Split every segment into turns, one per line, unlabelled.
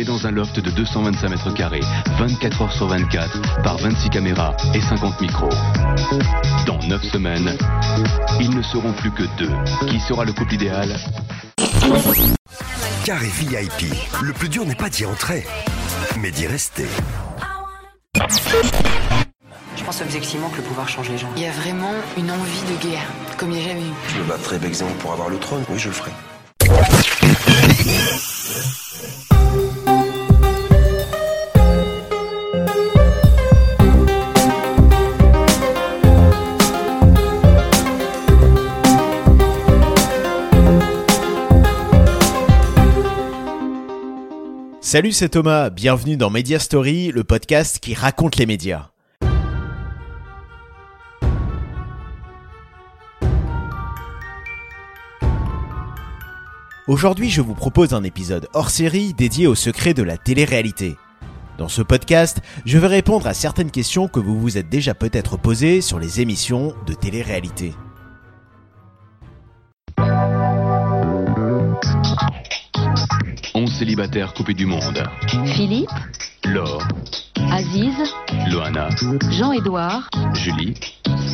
Filmé dans un loft de 225 mètres carrés, 24 heures sur 24, par 26 caméras et 50 micros. Dans 9 semaines, ils ne seront plus que deux. Qui sera le couple idéal?
Carré VIP. Le plus dur n'est pas d'y entrer, mais d'y rester.
Je pense objectivement que le pouvoir change les gens. Il y a vraiment une envie de guerre, comme il n'y a jamais eu.
Je me battrai Bexéon pour avoir le trône. Oui, je le ferai.
Salut, c'est Thomas, bienvenue dans Media Story, le podcast qui raconte les médias. Aujourd'hui, je vous propose un épisode hors série dédié au secret de la télé-réalité. Dans ce podcast, je vais répondre à certaines questions que vous vous êtes déjà peut-être posées sur les émissions de télé-réalité.
Célibataires coupés du monde.
Philippe,
Laure,
Aziz,
Loana,
Jean-Édouard,
Julie,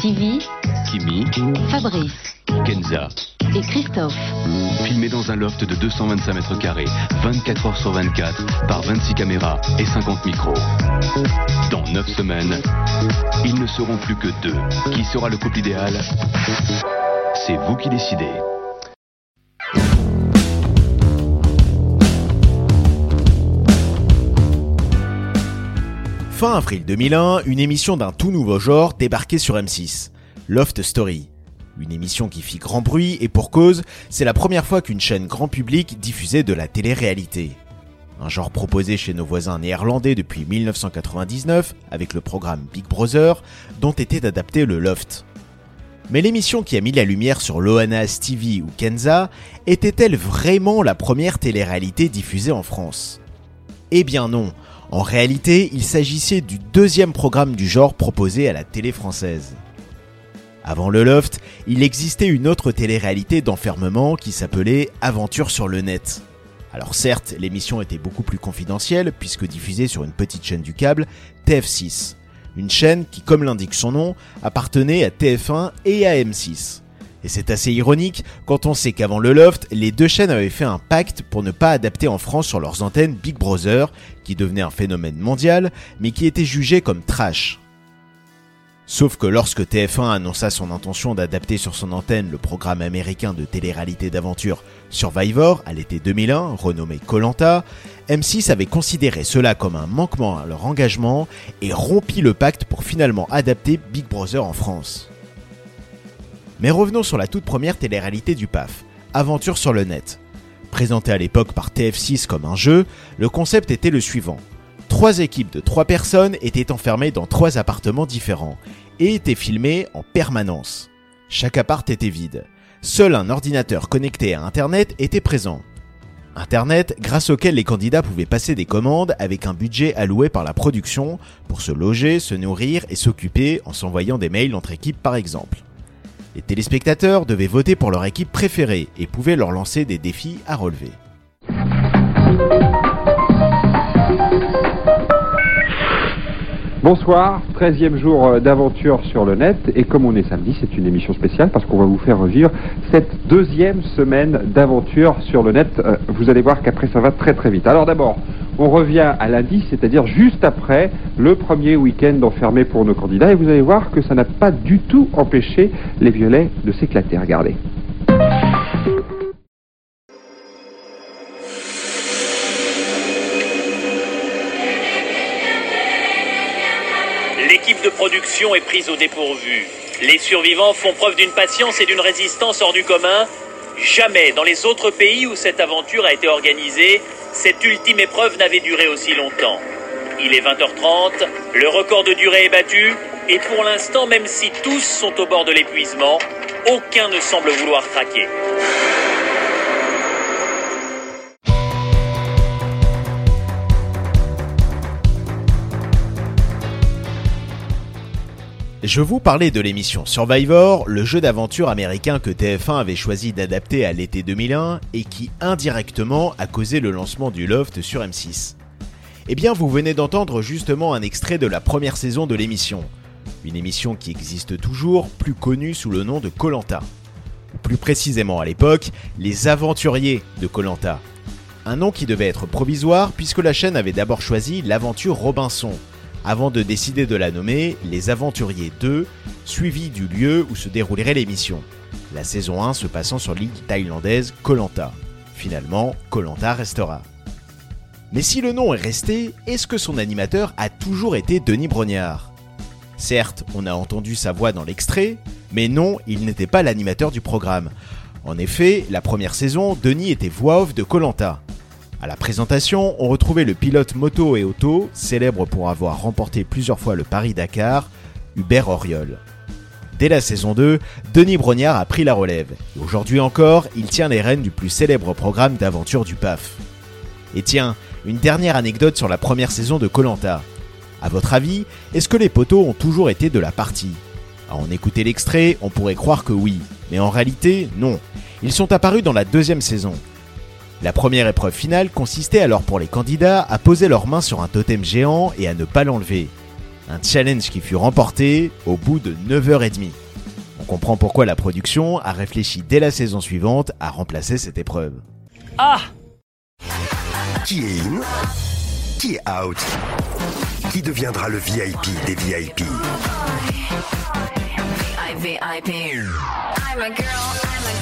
Sylvie,
Kimi,
Fabrice
Kenza.
et Christophe.
Filmé dans un loft de 225 mètres carrés, 24 heures sur 24, par 26 caméras et 50 micros. Dans 9 semaines, ils ne seront plus que deux. Qui sera le couple idéal? C'est vous qui décidez.
Fin avril 2001, une émission d'un tout nouveau genre débarquait sur M6, Loft Story. Une émission qui fit grand bruit et pour cause, c'est la première fois qu'une chaîne grand public diffusait de la télé-réalité. Un genre proposé chez nos voisins néerlandais depuis 1999 avec le programme Big Brother dont était adapté le Loft. Mais l'émission qui a mis la lumière sur Loana, Stevie ou Kenza était-elle vraiment la première télé-réalité diffusée en France? Eh bien non, en réalité, il s'agissait du deuxième programme du genre proposé à la télé française. Avant le Loft, il existait une autre télé-réalité d'enfermement qui s'appelait Aventure sur le net. Alors certes, l'émission était beaucoup plus confidentielle puisque diffusée sur une petite chaîne du câble, TF6. Une chaîne qui, comme l'indique son nom, appartenait à TF1 et à M6. Et c'est assez ironique quand on sait qu'avant le Loft, les deux chaînes avaient fait un pacte pour ne pas adapter en France sur leurs antennes Big Brother, qui devenait un phénomène mondial, mais qui était jugé comme trash. Sauf que lorsque TF1 annonça son intention d'adapter sur son antenne le programme américain de télé-réalité d'aventure Survivor à l'été 2001, renommé Colanta, M6 avait considéré cela comme un manquement à leur engagement et rompit le pacte pour finalement adapter Big Brother en France. Mais revenons sur la toute première télé-réalité du PAF, Aventure sur le net. Présenté à l'époque par TF6 comme un jeu, le concept était le suivant. Trois équipes de trois personnes étaient enfermées dans trois appartements différents et étaient filmées en permanence. Chaque appart était vide. Seul un ordinateur connecté à Internet était présent. Internet grâce auquel les candidats pouvaient passer des commandes avec un budget alloué par la production pour se loger, se nourrir et s'occuper en s'envoyant des mails entre équipes par exemple. Les téléspectateurs devaient voter pour leur équipe préférée et pouvaient leur lancer des défis à relever.
Bonsoir, 13e jour euh, d'aventure sur le net et comme on est samedi, c'est une émission spéciale parce qu'on va vous faire revivre cette deuxième semaine d'aventure sur le net. Euh, Vous allez voir qu'après ça va très très vite. Alors d'abord, on revient à lundi, c'est-à-dire juste après le premier week-end enfermé pour nos candidats et vous allez voir que ça n'a pas du tout empêché les violets de s'éclater. Regardez.
L'équipe de production est prise au dépourvu. Les survivants font preuve d'une patience et d'une résistance hors du commun. Jamais dans les autres pays où cette aventure a été organisée, cette ultime épreuve n'avait duré aussi longtemps. Il est 20h30, le record de durée est battu, et pour l'instant, même si tous sont au bord de l'épuisement, aucun ne semble vouloir craquer.
Je vous parlais de l'émission Survivor, le jeu d'aventure américain que TF1 avait choisi d'adapter à l'été 2001 et qui indirectement a causé le lancement du Loft sur M6. Eh bien, vous venez d'entendre justement un extrait de la première saison de l'émission. Une émission qui existe toujours, plus connue sous le nom de Colanta. Plus précisément à l'époque, les aventuriers de Colanta. Un nom qui devait être provisoire puisque la chaîne avait d'abord choisi l'aventure Robinson, avant de décider de la nommer Les Aventuriers 2, suivi du lieu où se déroulerait l'émission. La saison 1 se passant sur l'île thaïlandaise Kolanta. Finalement, Kolanta restera. Mais si le nom est resté, est-ce que son animateur a toujours été Denis Brognard? Certes, on a entendu sa voix dans l'extrait, mais non, il n'était pas l'animateur du programme. En effet, la première saison, Denis était voix off de Colanta. À la présentation, on retrouvait le pilote moto et auto, célèbre pour avoir remporté plusieurs fois le Paris-Dakar, Hubert Auriol. Dès la saison 2, Denis Brognard a pris la relève. Et aujourd'hui encore, il tient les rênes du plus célèbre programme d'aventure du PAF. Et tiens, une dernière anecdote sur la première saison de Colanta. À votre avis, est-ce que les poteaux ont toujours été de la partie? À en écouter l'extrait, on pourrait croire que oui, mais en réalité, non. Ils sont apparus dans la deuxième saison. La première épreuve finale consistait alors pour les candidats à poser leurs mains sur un totem géant et à ne pas l'enlever. Un challenge qui fut remporté au bout de 9h30. On comprend pourquoi la production a réfléchi dès la saison suivante à remplacer cette épreuve.
Ah
Qui est in? Qui est out? Qui deviendra le VIP des VIP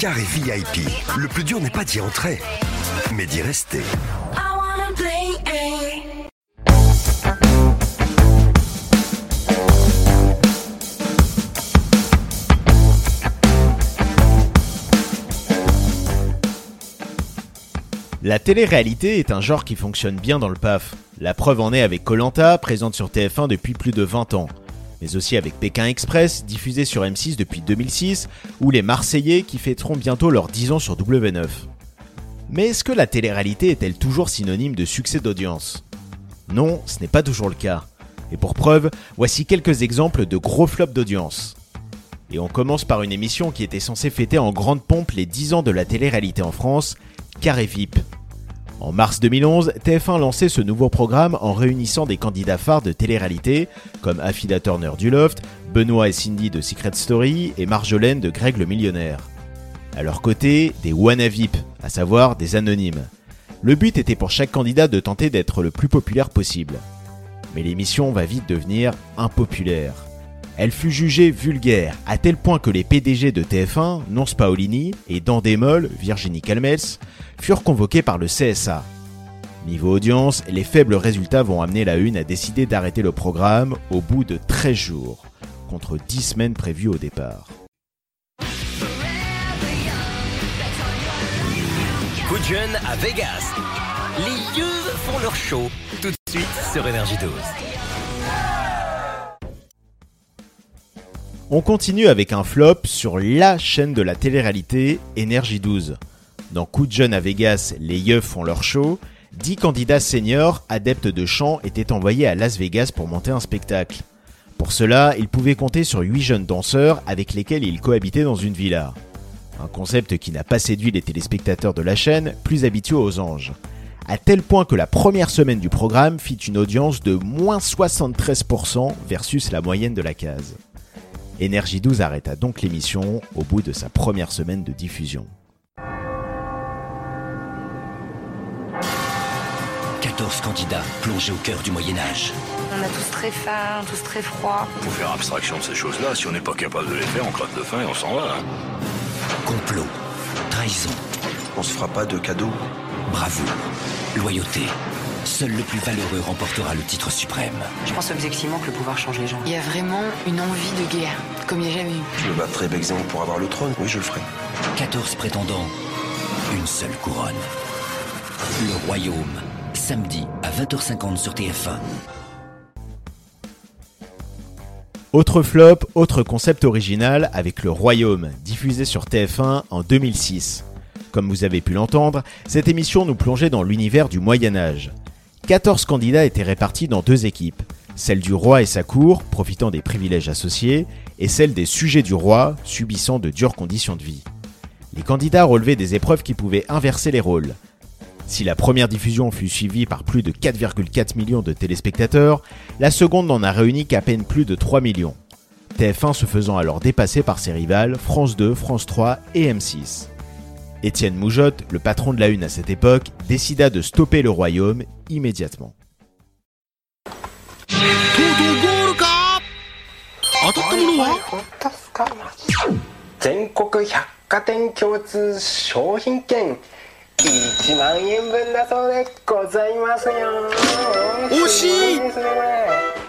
Carré VIP, le plus dur n'est pas d'y entrer, mais d'y rester.
La télé-réalité est un genre qui fonctionne bien dans le PAF. La preuve en est avec Colanta, présente sur TF1 depuis plus de 20 ans. Mais aussi avec Pékin Express, diffusé sur M6 depuis 2006, ou les Marseillais qui fêteront bientôt leurs 10 ans sur W9. Mais est-ce que la télé-réalité est-elle toujours synonyme de succès d'audience? Non, ce n'est pas toujours le cas. Et pour preuve, voici quelques exemples de gros flops d'audience. Et on commence par une émission qui était censée fêter en grande pompe les 10 ans de la télé-réalité en France, Carré VIP. En mars 2011, TF1 lançait ce nouveau programme en réunissant des candidats phares de télé-réalité comme Affida Turner du Loft, Benoît et Cindy de Secret Story et Marjolaine de Greg le Millionnaire. À leur côté, des wanna VIP, à savoir des anonymes. Le but était pour chaque candidat de tenter d'être le plus populaire possible. Mais l'émission va vite devenir impopulaire. Elle fut jugée vulgaire, à tel point que les PDG de TF1, Nonce Paolini et Dandemol, Virginie Calmels, furent convoqués par le CSA. Niveau audience, les faibles résultats vont amener la Une à décider d'arrêter le programme au bout de 13 jours, contre 10 semaines prévues au départ.
À Vegas. Les yeux font leur show. Tout de suite sur Énergie 12.
On continue avec un flop sur la chaîne de la télé-réalité Énergie 12. Dans Coup de jeune à Vegas, les yeux font leur show. 10 candidats seniors, adeptes de chant, étaient envoyés à Las Vegas pour monter un spectacle. Pour cela, ils pouvaient compter sur 8 jeunes danseurs avec lesquels ils cohabitaient dans une villa. Un concept qui n'a pas séduit les téléspectateurs de la chaîne, plus habitués aux anges. À tel point que la première semaine du programme fit une audience de moins 73% versus la moyenne de la case. Énergie 12 arrêta donc l'émission au bout de sa première semaine de diffusion.
14 candidats plongés au cœur du Moyen-Âge.
On a tous très faim, tous très froid.
Faut faire abstraction de ces choses-là. Si on n'est pas capable de les faire, on crève de faim et on s'en va. hein.
Complot, trahison,
On se fera pas de cadeaux
bravoure, loyauté. Seul le plus valeureux remportera le titre suprême.
Je pense objectivement que le pouvoir change les gens. Il y a vraiment une envie de guerre, comme il n'y a jamais eu.
Je me battrai Bexéon pour avoir le trône. Oui, je le ferai.
14 prétendants, une seule couronne. Le Royaume, samedi à 20h50 sur TF1.
Autre flop, autre concept original avec Le Royaume, diffusé sur TF1 en 2006. Comme vous avez pu l'entendre, cette émission nous plongeait dans l'univers du Moyen Âge. 14 candidats étaient répartis dans deux équipes. celle du roi et sa cour, profitant des privilèges associés, et celle des sujets du roi, subissant de dures conditions de vie. Les candidats relevaient des épreuves qui pouvaient inverser les rôles. Si la première diffusion fut suivie par plus de 4,4 millions de téléspectateurs, la seconde n'en a réuni qu'à peine plus de 3 millions. TF1 se faisant alors dépasser par ses rivales France 2, France 3 et M6. Étienne Moujotte, le patron de la Une à cette époque, décida de stopper le royaume immédiatement.
全国百貨店共通商品券1万円分だそうでございますよ惜しいですねこれ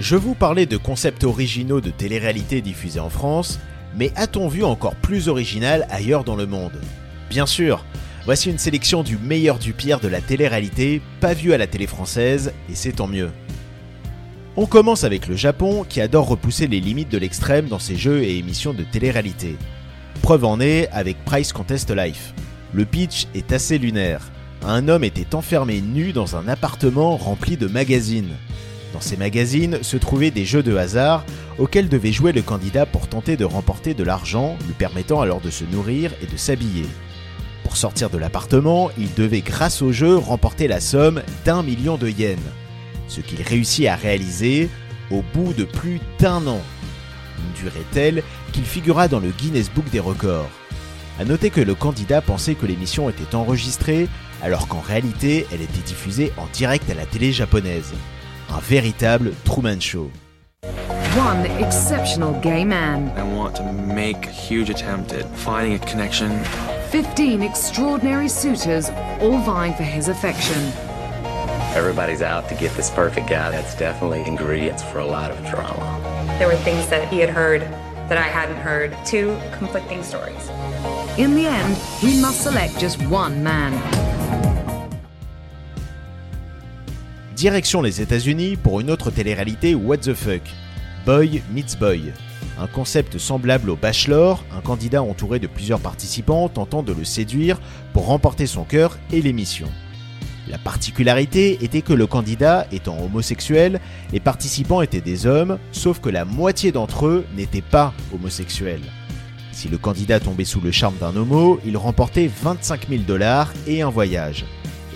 Je vous parlais de concepts originaux de télé-réalité diffusés en France, mais a-t-on vu encore plus original ailleurs dans le monde Bien sûr Voici une sélection du meilleur du pire de la télé-réalité, pas vu à la télé française, et c'est tant mieux. On commence avec le Japon, qui adore repousser les limites de l'extrême dans ses jeux et émissions de télé-réalité. Preuve en est avec Price Contest Life. Le pitch est assez lunaire. Un homme était enfermé nu dans un appartement rempli de magazines. Dans ces magazines se trouvaient des jeux de hasard auxquels devait jouer le candidat pour tenter de remporter de l'argent, lui permettant alors de se nourrir et de s'habiller. Pour sortir de l'appartement, il devait grâce au jeu remporter la somme d'un million de yens, ce qu'il réussit à réaliser au bout de plus d'un an. Une durée telle qu'il figura dans le Guinness Book des records. A noter que le candidat pensait que l'émission était enregistrée alors qu'en réalité elle était diffusée en direct à la télé japonaise. Un véritable Truman Show.
One exceptional gay man.
I want to make a huge attempt at finding a connection.
15 extraordinary suitors, all vying for his affection.
Everybody's out to get this perfect guy. That's definitely ingredients for a lot of drama.
There were things that he had heard that I hadn't heard, two conflicting stories.
In the end, he must select just one man.
Direction les États-Unis pour une autre télé-réalité What the Fuck? Boy Meets Boy. Un concept semblable au Bachelor, un candidat entouré de plusieurs participants tentant de le séduire pour remporter son cœur et l'émission. La particularité était que le candidat étant homosexuel, les participants étaient des hommes, sauf que la moitié d'entre eux n'étaient pas homosexuels. Si le candidat tombait sous le charme d'un homo, il remportait 25 000 dollars et un voyage.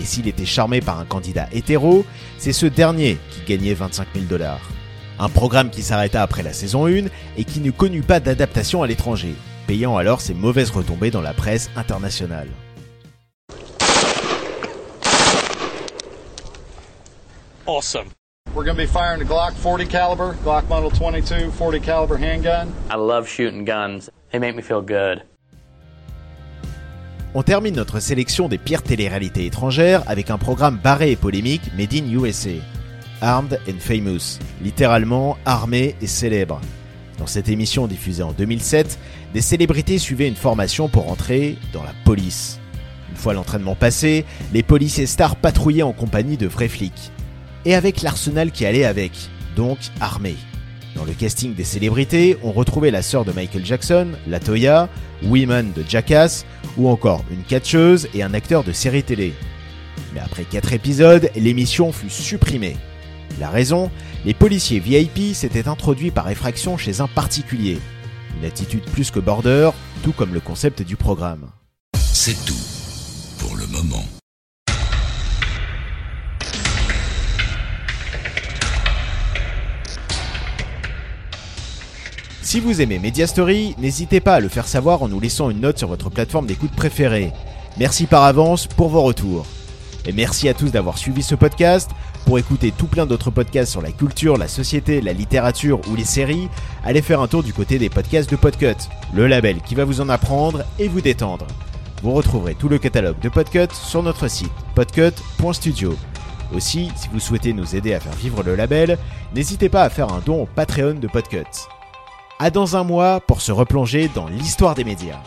Et s'il était charmé par un candidat hétéro, c'est ce dernier qui gagnait 25 000 dollars. Un programme qui s'arrêta après la saison 1 et qui ne connut pas d'adaptation à l'étranger, payant alors ses mauvaises retombées dans la presse internationale.
Awesome. We're going to be firing a Glock 40 caliber, Glock Model 22 40 caliber handgun.
I love shooting guns. They make me feel good.
On termine notre sélection des pires télé-réalités étrangères avec un programme barré et polémique Made in USA. Armed and Famous, littéralement armé et célèbre. Dans cette émission diffusée en 2007, des célébrités suivaient une formation pour entrer dans la police. Une fois l'entraînement passé, les policiers stars patrouillaient en compagnie de vrais flics. Et avec l'arsenal qui allait avec, donc armés. Dans le casting des célébrités, on retrouvait la sœur de Michael Jackson, la Toya, Women de Jackass, ou encore une catcheuse et un acteur de série télé. Mais après 4 épisodes, l'émission fut supprimée. La raison Les policiers VIP s'étaient introduits par effraction chez un particulier. Une attitude plus que border, tout comme le concept du programme.
C'est tout pour le moment.
Si vous aimez Media Story, n'hésitez pas à le faire savoir en nous laissant une note sur votre plateforme d'écoute préférée. Merci par avance pour vos retours. Et merci à tous d'avoir suivi ce podcast. Pour écouter tout plein d'autres podcasts sur la culture, la société, la littérature ou les séries, allez faire un tour du côté des podcasts de Podcut, le label qui va vous en apprendre et vous détendre. Vous retrouverez tout le catalogue de Podcut sur notre site podcut.studio. Aussi, si vous souhaitez nous aider à faire vivre le label, n'hésitez pas à faire un don au Patreon de Podcut. À dans un mois pour se replonger dans l'histoire des médias.